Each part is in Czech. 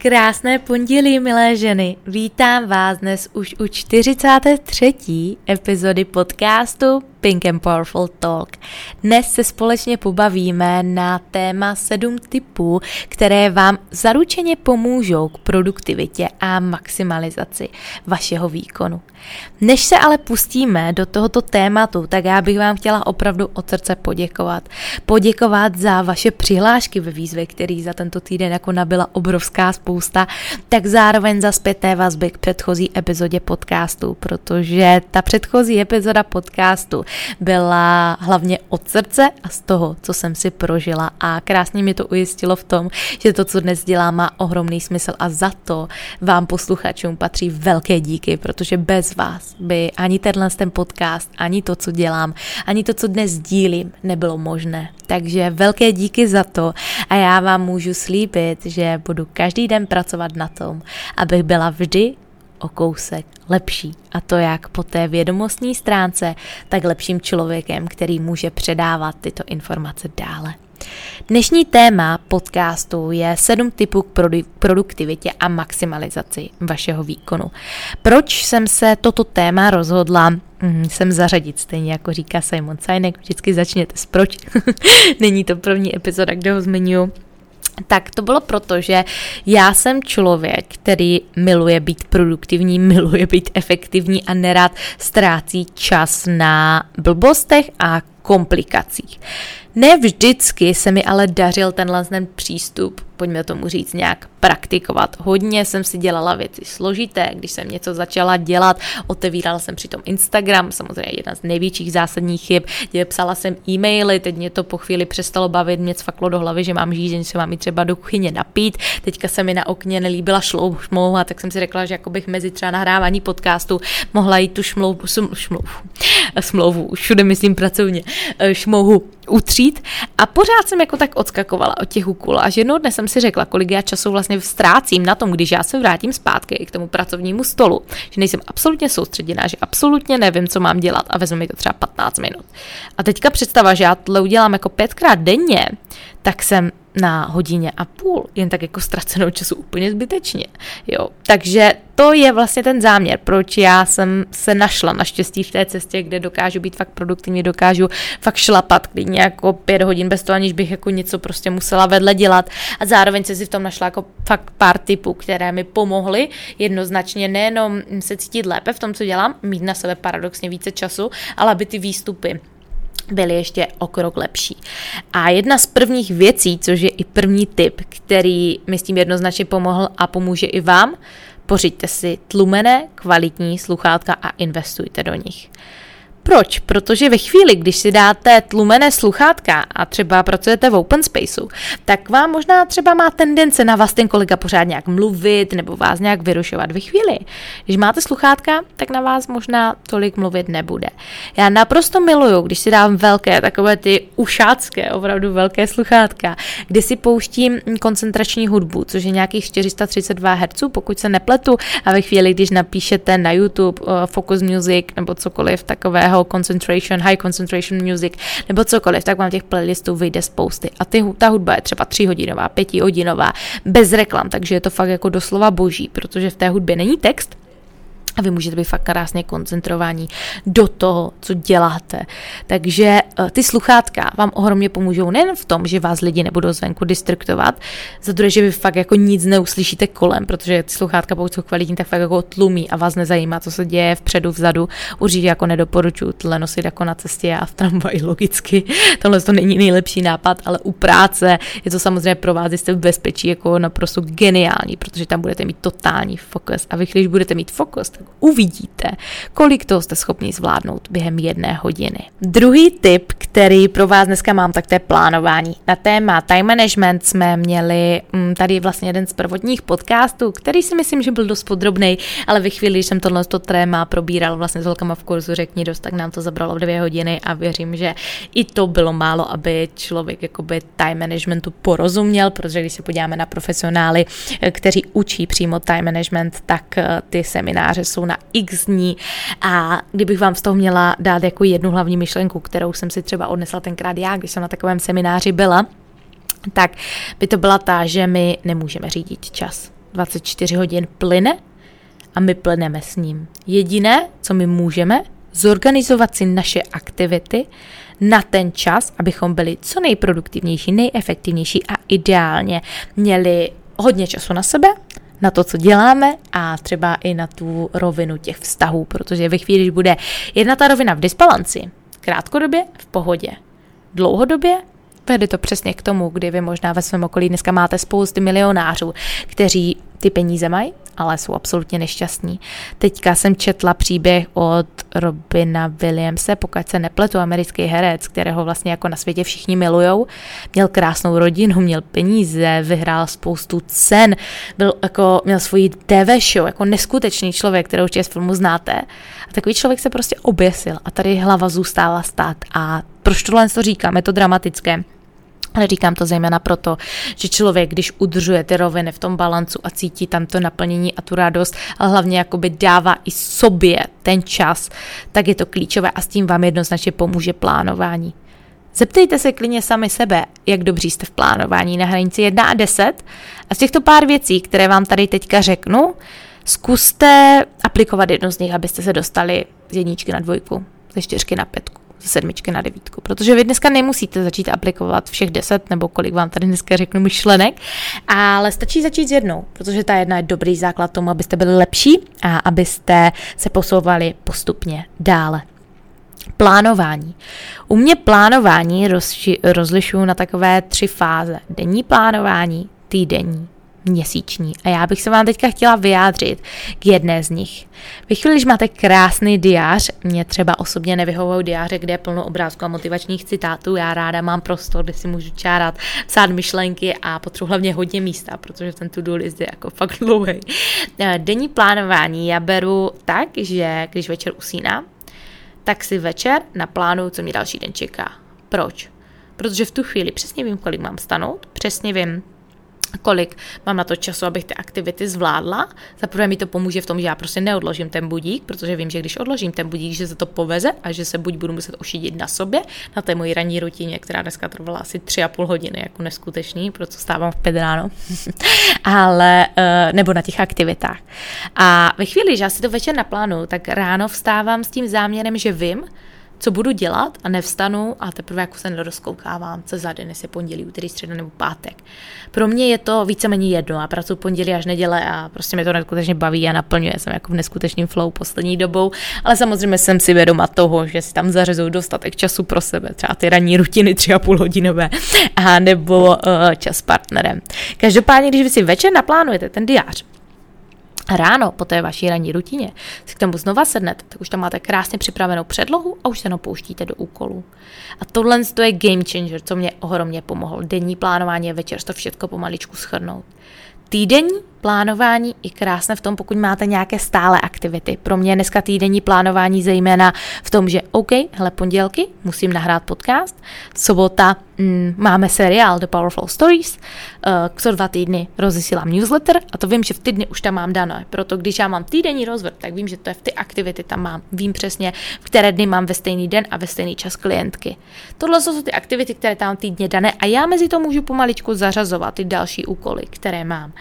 Krásné pondělí, milé ženy. Vítám vás dnes už u 43. epizody podcastu Pink and Powerful Talk. Dnes se společně pobavíme na téma sedm typů, které vám zaručeně pomůžou k produktivitě a maximalizaci vašeho výkonu. Než se ale pustíme do tohoto tématu, tak já bych vám chtěla opravdu od srdce poděkovat. Poděkovat za vaše přihlášky ve výzvě, který za tento týden jako nabila obrovská spousta, tak zároveň za zpětné vazby k předchozí epizodě podcastu, protože ta předchozí epizoda podcastu byla hlavně od srdce a z toho, co jsem si prožila. A krásně mi to ujistilo v tom, že to, co dnes dělám, má ohromný smysl. A za to vám posluchačům patří velké díky, protože bez vás by ani tenhle ten podcast, ani to, co dělám, ani to, co dnes sdílím, nebylo možné. Takže velké díky za to. A já vám můžu slíbit, že budu každý den pracovat na tom, abych byla vždy o kousek lepší. A to jak po té vědomostní stránce, tak lepším člověkem, který může předávat tyto informace dále. Dnešní téma podcastu je sedm typů k produktivitě a maximalizaci vašeho výkonu. Proč jsem se toto téma rozhodla mm, sem zařadit, stejně jako říká Simon Sinek, vždycky začněte s proč. Není to první epizoda, kde ho zmiňuji tak to bylo proto, že já jsem člověk, který miluje být produktivní, miluje být efektivní a nerad ztrácí čas na blbostech a komplikacích. Ne vždycky se mi ale dařil tenhle ten přístup, pojďme tomu říct, nějak praktikovat. Hodně jsem si dělala věci složité, když jsem něco začala dělat, otevírala jsem přitom Instagram, samozřejmě jedna z největších zásadních chyb, kde psala jsem e-maily, teď mě to po chvíli přestalo bavit, mě cvaklo do hlavy, že mám žízeň, že mám i třeba do kuchyně napít, teďka se mi na okně nelíbila šmlouva, tak jsem si řekla, že jako bych mezi třeba nahrávání podcastu mohla jít tu šmlouvu, šmlouvu, smlouvu, všude myslím pracovně, šmouhu utřít a pořád jsem jako tak odskakovala od těch úkolů. Až jednou dne jsem si řekla, kolik já času vlastně ztrácím na tom, když já se vrátím zpátky k tomu pracovnímu stolu, že nejsem absolutně soustředěná, že absolutně nevím, co mám dělat a vezmu mi to třeba 15 minut. A teďka představa, že já tohle udělám jako pětkrát denně, tak jsem na hodině a půl, jen tak jako ztracenou času úplně zbytečně. Jo. Takže to je vlastně ten záměr, proč já jsem se našla naštěstí v té cestě, kde dokážu být fakt produktivní, dokážu fakt šlapat klidně jako pět hodin bez toho, aniž bych jako něco prostě musela vedle dělat a zároveň se si v tom našla jako fakt pár typů, které mi pomohly jednoznačně nejenom se cítit lépe v tom, co dělám, mít na sebe paradoxně více času, ale aby ty výstupy byly ještě o krok lepší. A jedna z prvních věcí, což je i první tip, který mi s tím jednoznačně pomohl a pomůže i vám, pořiďte si tlumené, kvalitní sluchátka a investujte do nich. Proč? Protože ve chvíli, když si dáte tlumené sluchátka a třeba pracujete v open spaceu, tak vám možná třeba má tendence na vás ten kolega pořád nějak mluvit nebo vás nějak vyrušovat. Ve chvíli, když máte sluchátka, tak na vás možná tolik mluvit nebude. Já naprosto miluju, když si dám velké, takové ty ušácké, opravdu velké sluchátka, kdy si pouštím koncentrační hudbu, což je nějakých 432 Hz, pokud se nepletu, a ve chvíli, když napíšete na YouTube uh, Focus Music nebo cokoliv takového, toho concentration, high concentration music nebo cokoliv, tak vám těch playlistů vyjde spousty. A ty, ta hudba je třeba tříhodinová, pětihodinová, bez reklam, takže je to fakt jako doslova boží, protože v té hudbě není text, a vy můžete být fakt krásně koncentrovaní do toho, co děláte. Takže eh, ty sluchátka vám ohromně pomůžou nejen v tom, že vás lidi nebudou zvenku distruktovat, za druhé, že vy fakt jako nic neuslyšíte kolem, protože ty sluchátka, pokud jsou kvalitní, tak fakt jako tlumí a vás nezajímá, co se děje vpředu, vzadu. Určitě jako nedoporučuji tohle nosit jako na cestě a v tramvaji logicky. Tohle to není nejlepší nápad, ale u práce je to samozřejmě pro vás, jste v bezpečí jako naprosto geniální, protože tam budete mít totální fokus. A vy, když budete mít fokus, tak uvidíte, kolik toho jste schopni zvládnout během jedné hodiny. Druhý tip, který pro vás dneska mám, tak to je plánování. Na téma time management jsme měli mm, tady vlastně jeden z prvotních podcastů, který si myslím, že byl dost podrobný, ale ve chvíli, když jsem tohle to téma probíral vlastně s holkama v kurzu Řekni dost, tak nám to zabralo dvě hodiny a věřím, že i to bylo málo, aby člověk jakoby time managementu porozuměl, protože když se podíváme na profesionály, eh, kteří učí přímo time management, tak eh, ty semináře jsou na x dní a kdybych vám z toho měla dát jako jednu hlavní myšlenku, kterou jsem si třeba odnesla tenkrát já, když jsem na takovém semináři byla, tak by to byla ta, že my nemůžeme řídit čas. 24 hodin plyne a my plyneme s ním. Jediné, co my můžeme, zorganizovat si naše aktivity na ten čas, abychom byli co nejproduktivnější, nejefektivnější a ideálně měli hodně času na sebe, na to, co děláme a třeba i na tu rovinu těch vztahů, protože ve chvíli, když bude jedna ta rovina v disbalanci, krátkodobě v pohodě, dlouhodobě vede to přesně k tomu, kdy vy možná ve svém okolí dneska máte spousty milionářů, kteří ty peníze mají, ale jsou absolutně nešťastní. Teďka jsem četla příběh od Robina Williamse, pokud se nepletu, americký herec, kterého vlastně jako na světě všichni milujou. Měl krásnou rodinu, měl peníze, vyhrál spoustu cen, byl jako, měl svůj TV show, jako neskutečný člověk, kterou určitě z filmu znáte. A takový člověk se prostě oběsil a tady hlava zůstala stát. A proč tohle to říkám? Je to dramatické říkám to zejména proto, že člověk, když udržuje ty roviny v tom balancu a cítí tam to naplnění a tu radost, ale hlavně jakoby dává i sobě ten čas, tak je to klíčové a s tím vám jednoznačně pomůže plánování. Zeptejte se klidně sami sebe, jak dobří jste v plánování na hranici 1 a 10 a z těchto pár věcí, které vám tady teďka řeknu, zkuste aplikovat jednu z nich, abyste se dostali z jedničky na dvojku, ze čtyřky na pětku ze sedmičky na devítku. Protože vy dneska nemusíte začít aplikovat všech deset, nebo kolik vám tady dneska řeknu myšlenek, ale stačí začít s jednou, protože ta jedna je dobrý základ tomu, abyste byli lepší a abyste se posouvali postupně dále. Plánování. U mě plánování rozlišuju na takové tři fáze. Denní plánování, týdenní měsíční. A já bych se vám teďka chtěla vyjádřit k jedné z nich. Vy chvíli, když máte krásný diář, mě třeba osobně nevyhovují diáře, kde je plno obrázků a motivačních citátů, já ráda mám prostor, kde si můžu čárat, psát myšlenky a potřebuji hlavně hodně místa, protože ten to-do list je jako fakt dlouhý. Eh, denní plánování já beru tak, že když večer usínám, tak si večer naplánuju, co mě další den čeká. Proč? Protože v tu chvíli přesně vím, kolik mám stanout, přesně vím, kolik mám na to času, abych ty aktivity zvládla. Za prvé mi to pomůže v tom, že já prostě neodložím ten budík, protože vím, že když odložím ten budík, že se to poveze a že se buď budu muset ošidit na sobě, na té mojí ranní rutině, která dneska trvala asi tři a půl hodiny, jako neskutečný, proto stávám v pět ráno, ale eh, nebo na těch aktivitách. A ve chvíli, že já si to večer naplánu, tak ráno vstávám s tím záměrem, že vím, co budu dělat a nevstanu a teprve jako se nerozkoukávám, co za den, jestli pondělí, úterý, středa nebo pátek. Pro mě je to víceméně jedno a pracuji pondělí až neděle a prostě mě to neskutečně baví a naplňuje. Jsem jako v neskutečným flow poslední dobou, ale samozřejmě jsem si vědoma toho, že si tam zařezuju dostatek času pro sebe, třeba ty ranní rutiny tři a půl hodinové a nebo uh, čas s partnerem. Každopádně, když vy si večer naplánujete ten diář, ráno po té vaší ranní rutině si k tomu znova sednete, tak už tam máte krásně připravenou předlohu a už se napouštíte do úkolů. A tohle to je game changer, co mě ohromně pomohlo. Denní plánování a večer to všechno pomaličku schrnout. Týdenní plánování je krásné v tom, pokud máte nějaké stále aktivity. Pro mě dneska týdenní plánování zejména v tom, že OK, hele, pondělky musím nahrát podcast, sobota mm, máme seriál The Powerful Stories, uh, co dva týdny rozesílám newsletter a to vím, že v týdny už tam mám dané. Proto když já mám týdenní rozvrh, tak vím, že to je v ty aktivity tam mám. Vím přesně, v které dny mám ve stejný den a ve stejný čas klientky. Tohle jsou ty aktivity, které tam týdně dané a já mezi to můžu pomaličku zařazovat ty další úkoly, které mám.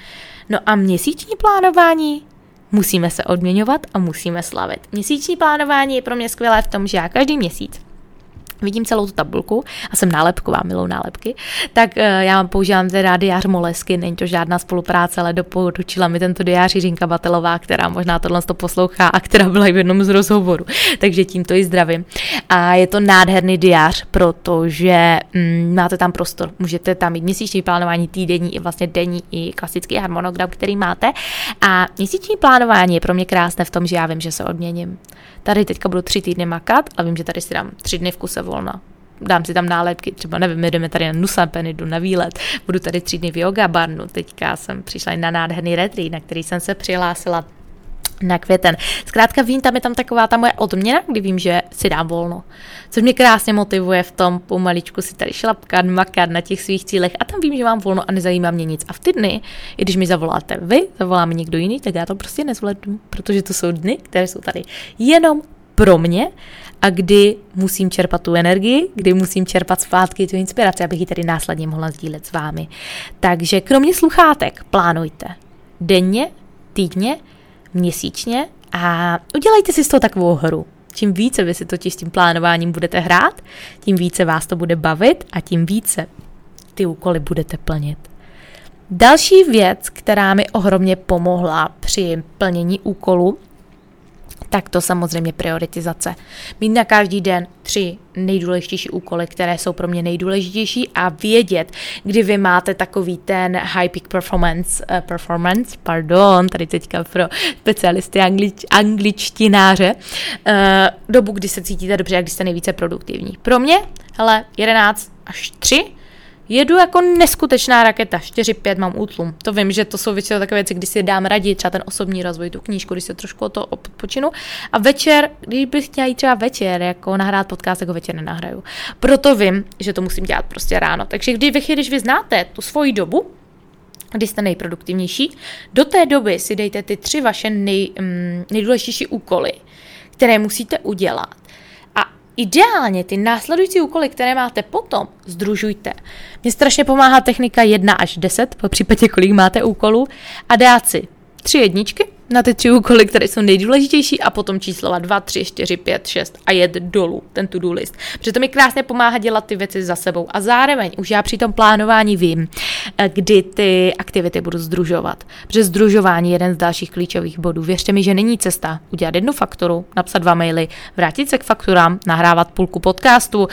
No a měsíční plánování? Musíme se odměňovat a musíme slavit. Měsíční plánování je pro mě skvělé v tom, že já každý měsíc vidím celou tu tabulku a jsem nálepková, milou nálepky, tak uh, já používám teda diář Molesky, není to žádná spolupráce, ale doporučila mi tento diář Jiřinka Batelová, která možná tohle to poslouchá a která byla i v jednom z rozhovorů, takže tímto i zdravím. A je to nádherný diář, protože mm, máte tam prostor, můžete tam mít měsíční plánování, týdenní i vlastně denní i klasický harmonogram, který máte. A měsíční plánování je pro mě krásné v tom, že já vím, že se odměním. Tady teďka budu tři týdny makat a vím, že tady si dám tři dny v kuse volna dám si tam nálepky, třeba nevím, jdeme tady na Nusapen, jdu na výlet, budu tady tři dny v yoga barnu, teďka jsem přišla na nádherný retreat, na který jsem se přihlásila na květen. Zkrátka vím, tam je tam taková ta moje odměna, kdy vím, že si dám volno. Což mě krásně motivuje v tom pomaličku si tady šlapkat, makat na těch svých cílech a tam vím, že mám volno a nezajímá mě nic. A v ty dny, i když mi zavoláte vy, zavolá mi někdo jiný, tak já to prostě nezvládnu, protože to jsou dny, které jsou tady jenom pro mě a kdy musím čerpat tu energii, kdy musím čerpat zpátky tu inspiraci, abych ji tady následně mohla sdílet s vámi. Takže kromě sluchátek plánujte denně, týdně, měsíčně a udělejte si z toho takovou hru. Čím více vy si totiž s tím plánováním budete hrát, tím více vás to bude bavit a tím více ty úkoly budete plnit. Další věc, která mi ohromně pomohla při plnění úkolu, tak to samozřejmě prioritizace. Mít na každý den tři nejdůležitější úkoly, které jsou pro mě nejdůležitější a vědět, kdy vy máte takový ten high peak performance, uh, performance, pardon, tady teďka pro specialisty anglič, angličtináře, uh, dobu, kdy se cítíte dobře a kdy jste nejvíce produktivní. Pro mě, hele, 11 až 3 Jedu jako neskutečná raketa, 4-5 mám útlum. To vím, že to jsou většinou takové věci, kdy si dám raději třeba ten osobní rozvoj, tu knížku, když se trošku o to odpočinu. A večer, když bych chtěla jít třeba večer, jako nahrát podcast, tak ho večer nenahraju. Proto vím, že to musím dělat prostě ráno. Takže když vy, když vy znáte tu svoji dobu, kdy jste nejproduktivnější, do té doby si dejte ty tři vaše nej, mm, nejdůležitější úkoly, které musíte udělat Ideálně ty následující úkoly, které máte potom, združujte. Mně strašně pomáhá technika 1 až 10, po případě kolik máte úkolů, a dát si tři jedničky na ty tři úkoly, které jsou nejdůležitější a potom číslova 2, 3, 4, 5, 6 a jet dolů, ten to-do list. Protože to mi krásně pomáhá dělat ty věci za sebou a zároveň už já při tom plánování vím, eh, kdy ty aktivity budu združovat. Protože združování je jeden z dalších klíčových bodů. Věřte mi, že není cesta udělat jednu fakturu, napsat dva maily, vrátit se k fakturám, nahrávat půlku podcastu,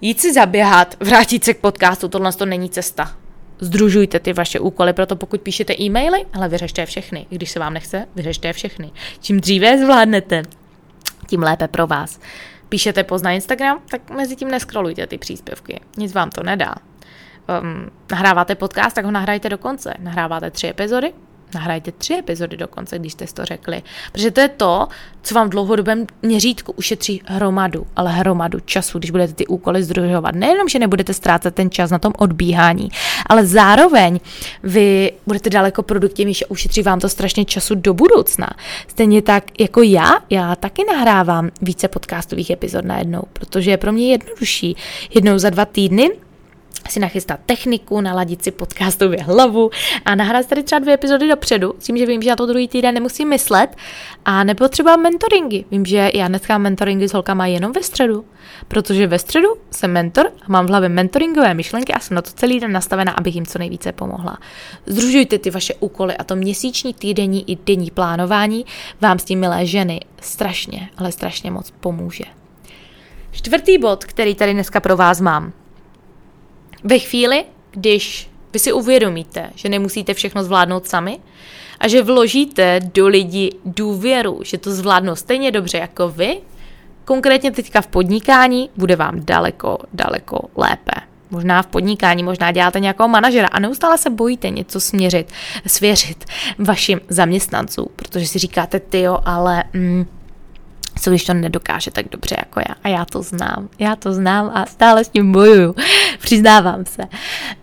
jít si zaběhat, vrátit se k podcastu, tohle to není cesta združujte ty vaše úkoly, proto pokud píšete e-maily, ale vyřešte je všechny. Když se vám nechce, vyřešte je všechny. Čím dříve je zvládnete, tím lépe pro vás. Píšete post na Instagram, tak mezi tím neskrolujte ty příspěvky. Nic vám to nedá. Um, nahráváte podcast, tak ho nahrajte do konce. Nahráváte tři epizody, nahrajte tři epizody dokonce, když jste to řekli. Protože to je to, co vám v dlouhodobém měřítku ušetří hromadu, ale hromadu času, když budete ty úkoly združovat. Nejenom, že nebudete ztrácet ten čas na tom odbíhání, ale zároveň vy budete daleko produktivnější a ušetří vám to strašně času do budoucna. Stejně tak jako já, já taky nahrávám více podcastových epizod najednou, protože je pro mě jednodušší jednou za dva týdny si nachystat techniku, naladit si podcastově hlavu a nahrát tady třeba dvě epizody dopředu, s tím, že vím, že na to druhý týden nemusím myslet a nebo třeba mentoringy. Vím, že já dneska mentoringy s holkama jenom ve středu, protože ve středu jsem mentor a mám v hlavě mentoringové myšlenky a jsem na to celý den nastavena, abych jim co nejvíce pomohla. Združujte ty vaše úkoly a to měsíční, týdenní i denní plánování vám s tím, milé ženy, strašně, ale strašně moc pomůže. Čtvrtý bod, který tady dneska pro vás mám, ve chvíli, když vy si uvědomíte, že nemusíte všechno zvládnout sami a že vložíte do lidí důvěru, že to zvládnou stejně dobře jako vy, konkrétně teďka v podnikání, bude vám daleko, daleko lépe. Možná v podnikání, možná děláte nějakého manažera a neustále se bojíte něco směřit, svěřit vašim zaměstnancům, protože si říkáte, ty jo, ale mm, co když to nedokáže tak dobře jako já. A já to znám, já to znám a stále s tím bojuju, přiznávám se.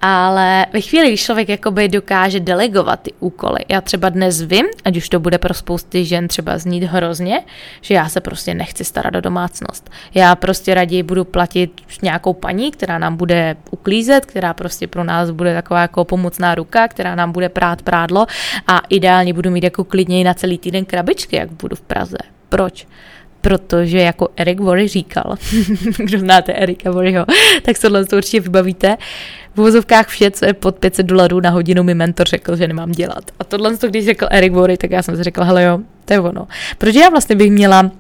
Ale ve chvíli, když člověk jakoby dokáže delegovat ty úkoly, já třeba dnes vím, ať už to bude pro spousty žen třeba znít hrozně, že já se prostě nechci starat o domácnost. Já prostě raději budu platit nějakou paní, která nám bude uklízet, která prostě pro nás bude taková jako pomocná ruka, která nám bude prát prádlo a ideálně budu mít jako klidněji na celý týden krabičky, jak budu v Praze. Proč? Protože jako Eric Worry říkal, kdo znáte Erika Worryho, tak se to určitě vybavíte, v uvozovkách vše, co je pod 500 dolarů na hodinu, mi mentor řekl, že nemám dělat. A tohle, když řekl Eric Worry, tak já jsem si řekla, hele jo, to je ono. Protože já vlastně bych měla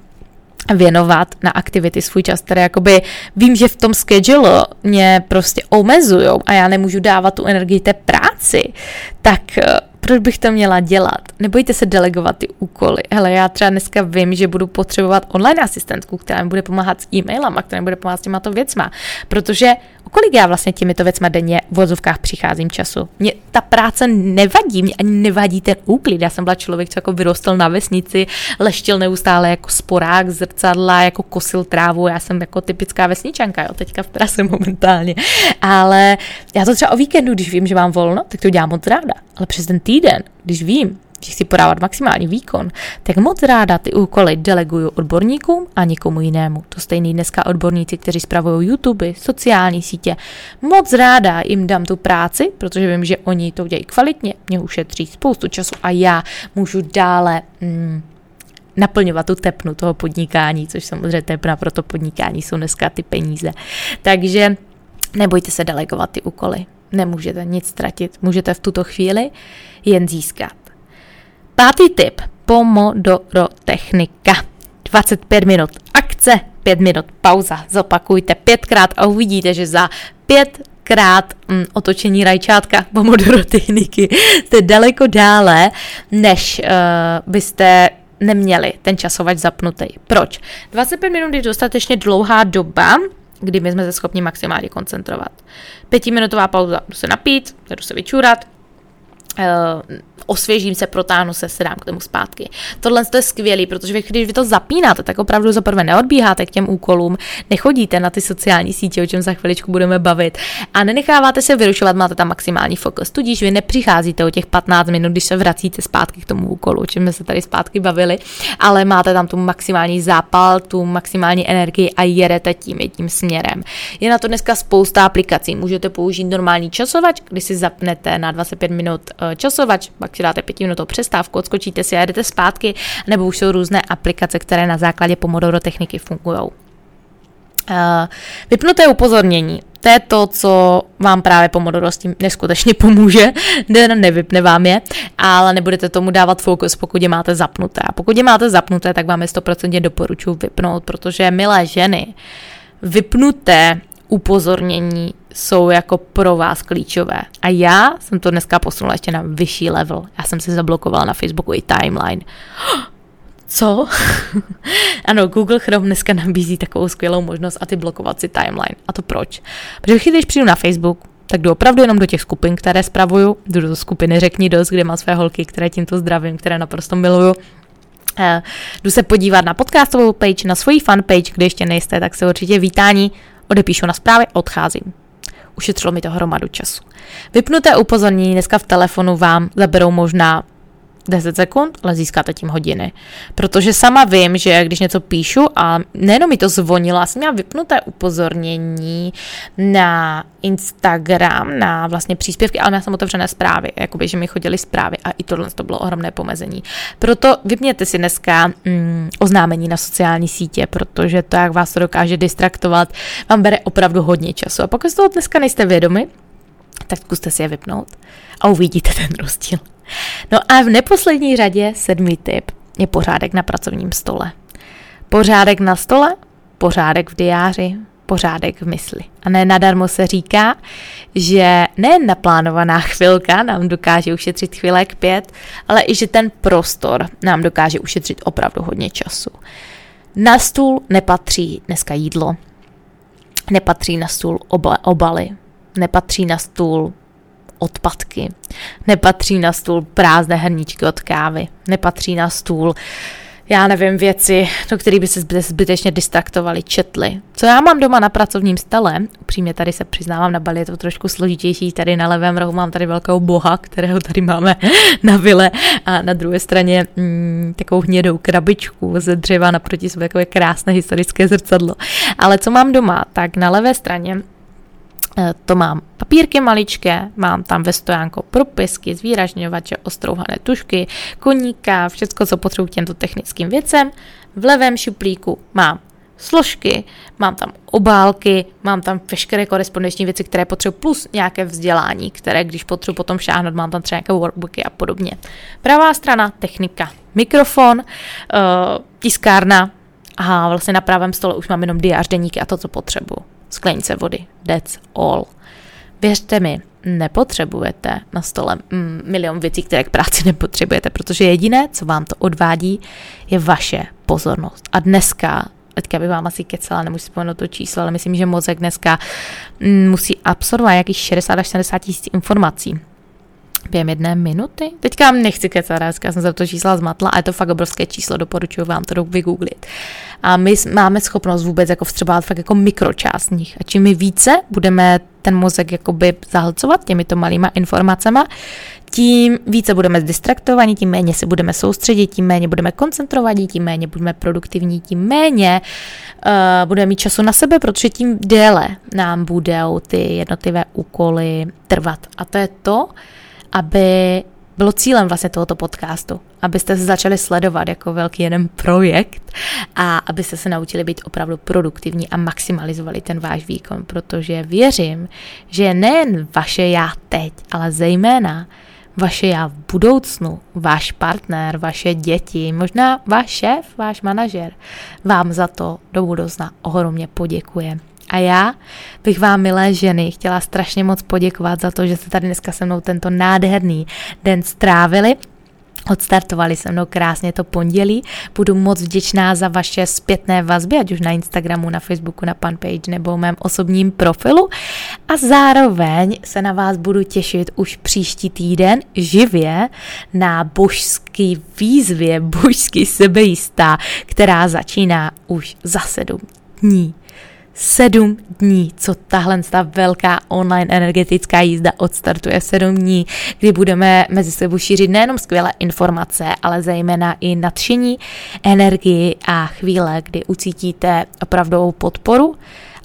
věnovat na aktivity svůj čas, které jakoby vím, že v tom schedule mě prostě omezujou a já nemůžu dávat tu energii té práci, tak eh, proč bych to měla dělat? Nebojte se delegovat ty úkoly. Hele, já třeba dneska vím, že budu potřebovat online asistentku, která mi bude pomáhat s e-mailama, která mi bude pomáhat s těmato věcma, protože kolik já vlastně těmito věcmi denně v vozovkách přicházím času. Mě ta práce nevadí, mě ani nevadí ten úklid. Já jsem byla člověk, co jako vyrostl na vesnici, leštil neustále jako sporák, zrcadla, jako kosil trávu. Já jsem jako typická vesničanka, jo, teďka v prase momentálně. Ale já to třeba o víkendu, když vím, že mám volno, tak to dělám moc ráda. Ale přes ten týden, když vím, že chci podávat maximální výkon, tak moc ráda ty úkoly deleguju odborníkům a nikomu jinému. To stejný dneska odborníci, kteří spravují YouTube, sociální sítě. Moc ráda jim dám tu práci, protože vím, že oni to dělají kvalitně, mě ušetří spoustu času a já můžu dále mm, naplňovat tu tepnu toho podnikání, což samozřejmě tepna pro to podnikání jsou dneska ty peníze. Takže nebojte se delegovat ty úkoly. Nemůžete nic ztratit, můžete v tuto chvíli jen získat. Pátý tip. Pomodoro technika. 25 minut akce, 5 minut pauza. Zopakujte pětkrát a uvidíte, že za pět krát mm, otočení rajčátka Pomodoro techniky jste daleko dále, než uh, byste neměli ten časovač zapnutý. Proč? 25 minut je dostatečně dlouhá doba, kdy my jsme se schopni maximálně koncentrovat. Pětiminutová pauza, jdu se napít, jdu se vyčůrat, uh, osvěžím se, protáhnu se, sedám k tomu zpátky. Tohle je skvělý, protože když vy to zapínáte, tak opravdu za prvé neodbíháte k těm úkolům, nechodíte na ty sociální sítě, o čem za chviličku budeme bavit, a nenecháváte se vyrušovat, máte tam maximální fokus. Tudíž vy nepřicházíte o těch 15 minut, když se vracíte zpátky k tomu úkolu, o čem jsme se tady zpátky bavili, ale máte tam tu maximální zápal, tu maximální energii a jedete tím jedním směrem. Je na to dneska spousta aplikací. Můžete použít normální časovač, kdy si zapnete na 25 minut eh, časovač, pak dáte pětiminutovou přestávku, odskočíte si a jedete zpátky, nebo už jsou různé aplikace, které na základě Pomodoro techniky fungují. Uh, vypnuté upozornění. To je to, co vám právě Pomodoro s tím neskutečně pomůže. Ne, nevypne vám je, ale nebudete tomu dávat fokus, pokud je máte zapnuté. A pokud je máte zapnuté, tak vám je 100% doporučuji vypnout, protože milé ženy, vypnuté upozornění jsou jako pro vás klíčové. A já jsem to dneska posunula ještě na vyšší level. Já jsem si zablokovala na Facebooku i timeline. Co? ano, Google Chrome dneska nabízí takovou skvělou možnost a ty blokovat si timeline. A to proč? Protože když přijdu na Facebook, tak jdu opravdu jenom do těch skupin, které spravuju. Jdu do skupiny Řekni dost, kde mám své holky, které tímto zdravím, které naprosto miluju. Uh, jdu se podívat na podcastovou page, na svoji fanpage, kde ještě nejste, tak se určitě vítání odepíšu na zprávy, odcházím. Ušetřilo mi to hromadu času. Vypnuté upozornění dneska v telefonu vám zaberou možná 10 sekund, ale získáte tím hodiny. Protože sama vím, že když něco píšu a nejenom mi to zvonilo, já jsem měla vypnuté upozornění na Instagram, na vlastně příspěvky, ale já jsem otevřené zprávy, jakoby, že mi chodily zprávy a i tohle to bylo ohromné pomezení. Proto vypněte si dneska mm, oznámení na sociální sítě, protože to, jak vás to dokáže distraktovat, vám bere opravdu hodně času. A pokud z toho dneska nejste vědomi, tak zkuste si je vypnout a uvidíte ten rozdíl. No a v neposlední řadě sedmý tip je pořádek na pracovním stole. Pořádek na stole, pořádek v diáři, pořádek v mysli. A ne nadarmo se říká, že nejen naplánovaná chvilka nám dokáže ušetřit chvílek pět, ale i že ten prostor nám dokáže ušetřit opravdu hodně času. Na stůl nepatří dneska jídlo, nepatří na stůl obaly, nepatří na stůl odpadky. Nepatří na stůl prázdné hrníčky od kávy. Nepatří na stůl já nevím, věci, do kterých by se zbytečně distraktovali, četli. Co já mám doma na pracovním stole, upřímně tady se přiznávám, na Bali je to trošku složitější, tady na levém rohu mám tady velkého boha, kterého tady máme na vile a na druhé straně mm, takovou hnědou krabičku ze dřeva naproti sobě, takové krásné historické zrcadlo. Ale co mám doma, tak na levé straně to mám papírky maličké, mám tam ve stojánku propisky, zvýražňovače, ostrouhané tušky, koníka, všechno, co potřebuji k těmto technickým věcem. V levém šuplíku mám složky, mám tam obálky, mám tam veškeré korespondenční věci, které potřebuji, plus nějaké vzdělání, které když potřebuji potom šáhnout, mám tam třeba nějaké workbooky a podobně. Pravá strana, technika, mikrofon, uh, tiskárna a vlastně na pravém stole už mám jenom diář, deníky a to, co potřebuji. Sklenice vody, that's all. Věřte mi, nepotřebujete na stole mm, milion věcí, které k práci nepotřebujete, protože jediné, co vám to odvádí, je vaše pozornost. A dneska teďka bych vám asi kecela, nemůžu vzpomenout to číslo, ale myslím, že mozek dneska mm, musí absorbovat nějakých 60 až 70 tisíc informací během jedné minuty. Teďka nechci kecat, já jsem se to čísla zmatla, a je to fakt obrovské číslo, doporučuji vám to vygooglit. A my máme schopnost vůbec jako vstřebovat fakt jako mikročást nich. A čím my více budeme ten mozek jakoby zahlcovat těmito malýma informacemi, tím více budeme zdistraktovaní, tím méně se budeme soustředit, tím méně budeme koncentrovaní, tím méně budeme produktivní, tím méně uh, budeme mít času na sebe, protože tím déle nám budou ty jednotlivé úkoly trvat. A to je to, aby bylo cílem vlastně tohoto podcastu, abyste se začali sledovat jako velký jeden projekt a abyste se naučili být opravdu produktivní a maximalizovali ten váš výkon, protože věřím, že nejen vaše já teď, ale zejména vaše já v budoucnu, váš partner, vaše děti, možná váš šéf, váš manažer vám za to do budoucna ohromně poděkuje. A já bych vám, milé ženy, chtěla strašně moc poděkovat za to, že jste tady dneska se mnou tento nádherný den strávili. Odstartovali se mnou krásně to pondělí. Budu moc vděčná za vaše zpětné vazby, ať už na Instagramu, na Facebooku, na fanpage nebo mém osobním profilu. A zároveň se na vás budu těšit už příští týden živě na božský výzvě, božský sebejistá, která začíná už za sedm dní sedm dní, co tahle ta velká online energetická jízda odstartuje sedm dní, kdy budeme mezi sebou šířit nejenom skvělé informace, ale zejména i nadšení, energii a chvíle, kdy ucítíte opravdovou podporu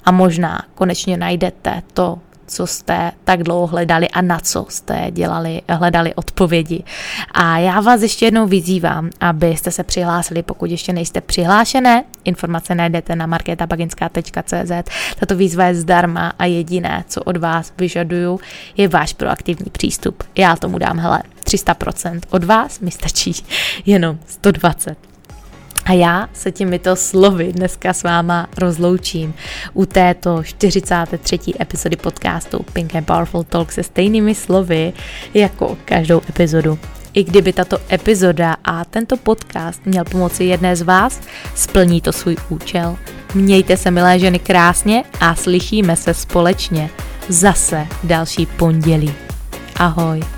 a možná konečně najdete to, co jste tak dlouho hledali a na co jste dělali, hledali odpovědi. A já vás ještě jednou vyzývám, abyste se přihlásili, pokud ještě nejste přihlášené. Informace najdete na marketabaginská.cz. Tato výzva je zdarma a jediné, co od vás vyžaduju, je váš proaktivní přístup. Já tomu dám, hele, 300%. Od vás mi stačí jenom 120. A já se těmito slovy dneska s váma rozloučím u této 43. epizody podcastu Pink and Powerful Talk se stejnými slovy jako každou epizodu. I kdyby tato epizoda a tento podcast měl pomoci jedné z vás, splní to svůj účel. Mějte se, milé ženy, krásně a slyšíme se společně zase další pondělí. Ahoj.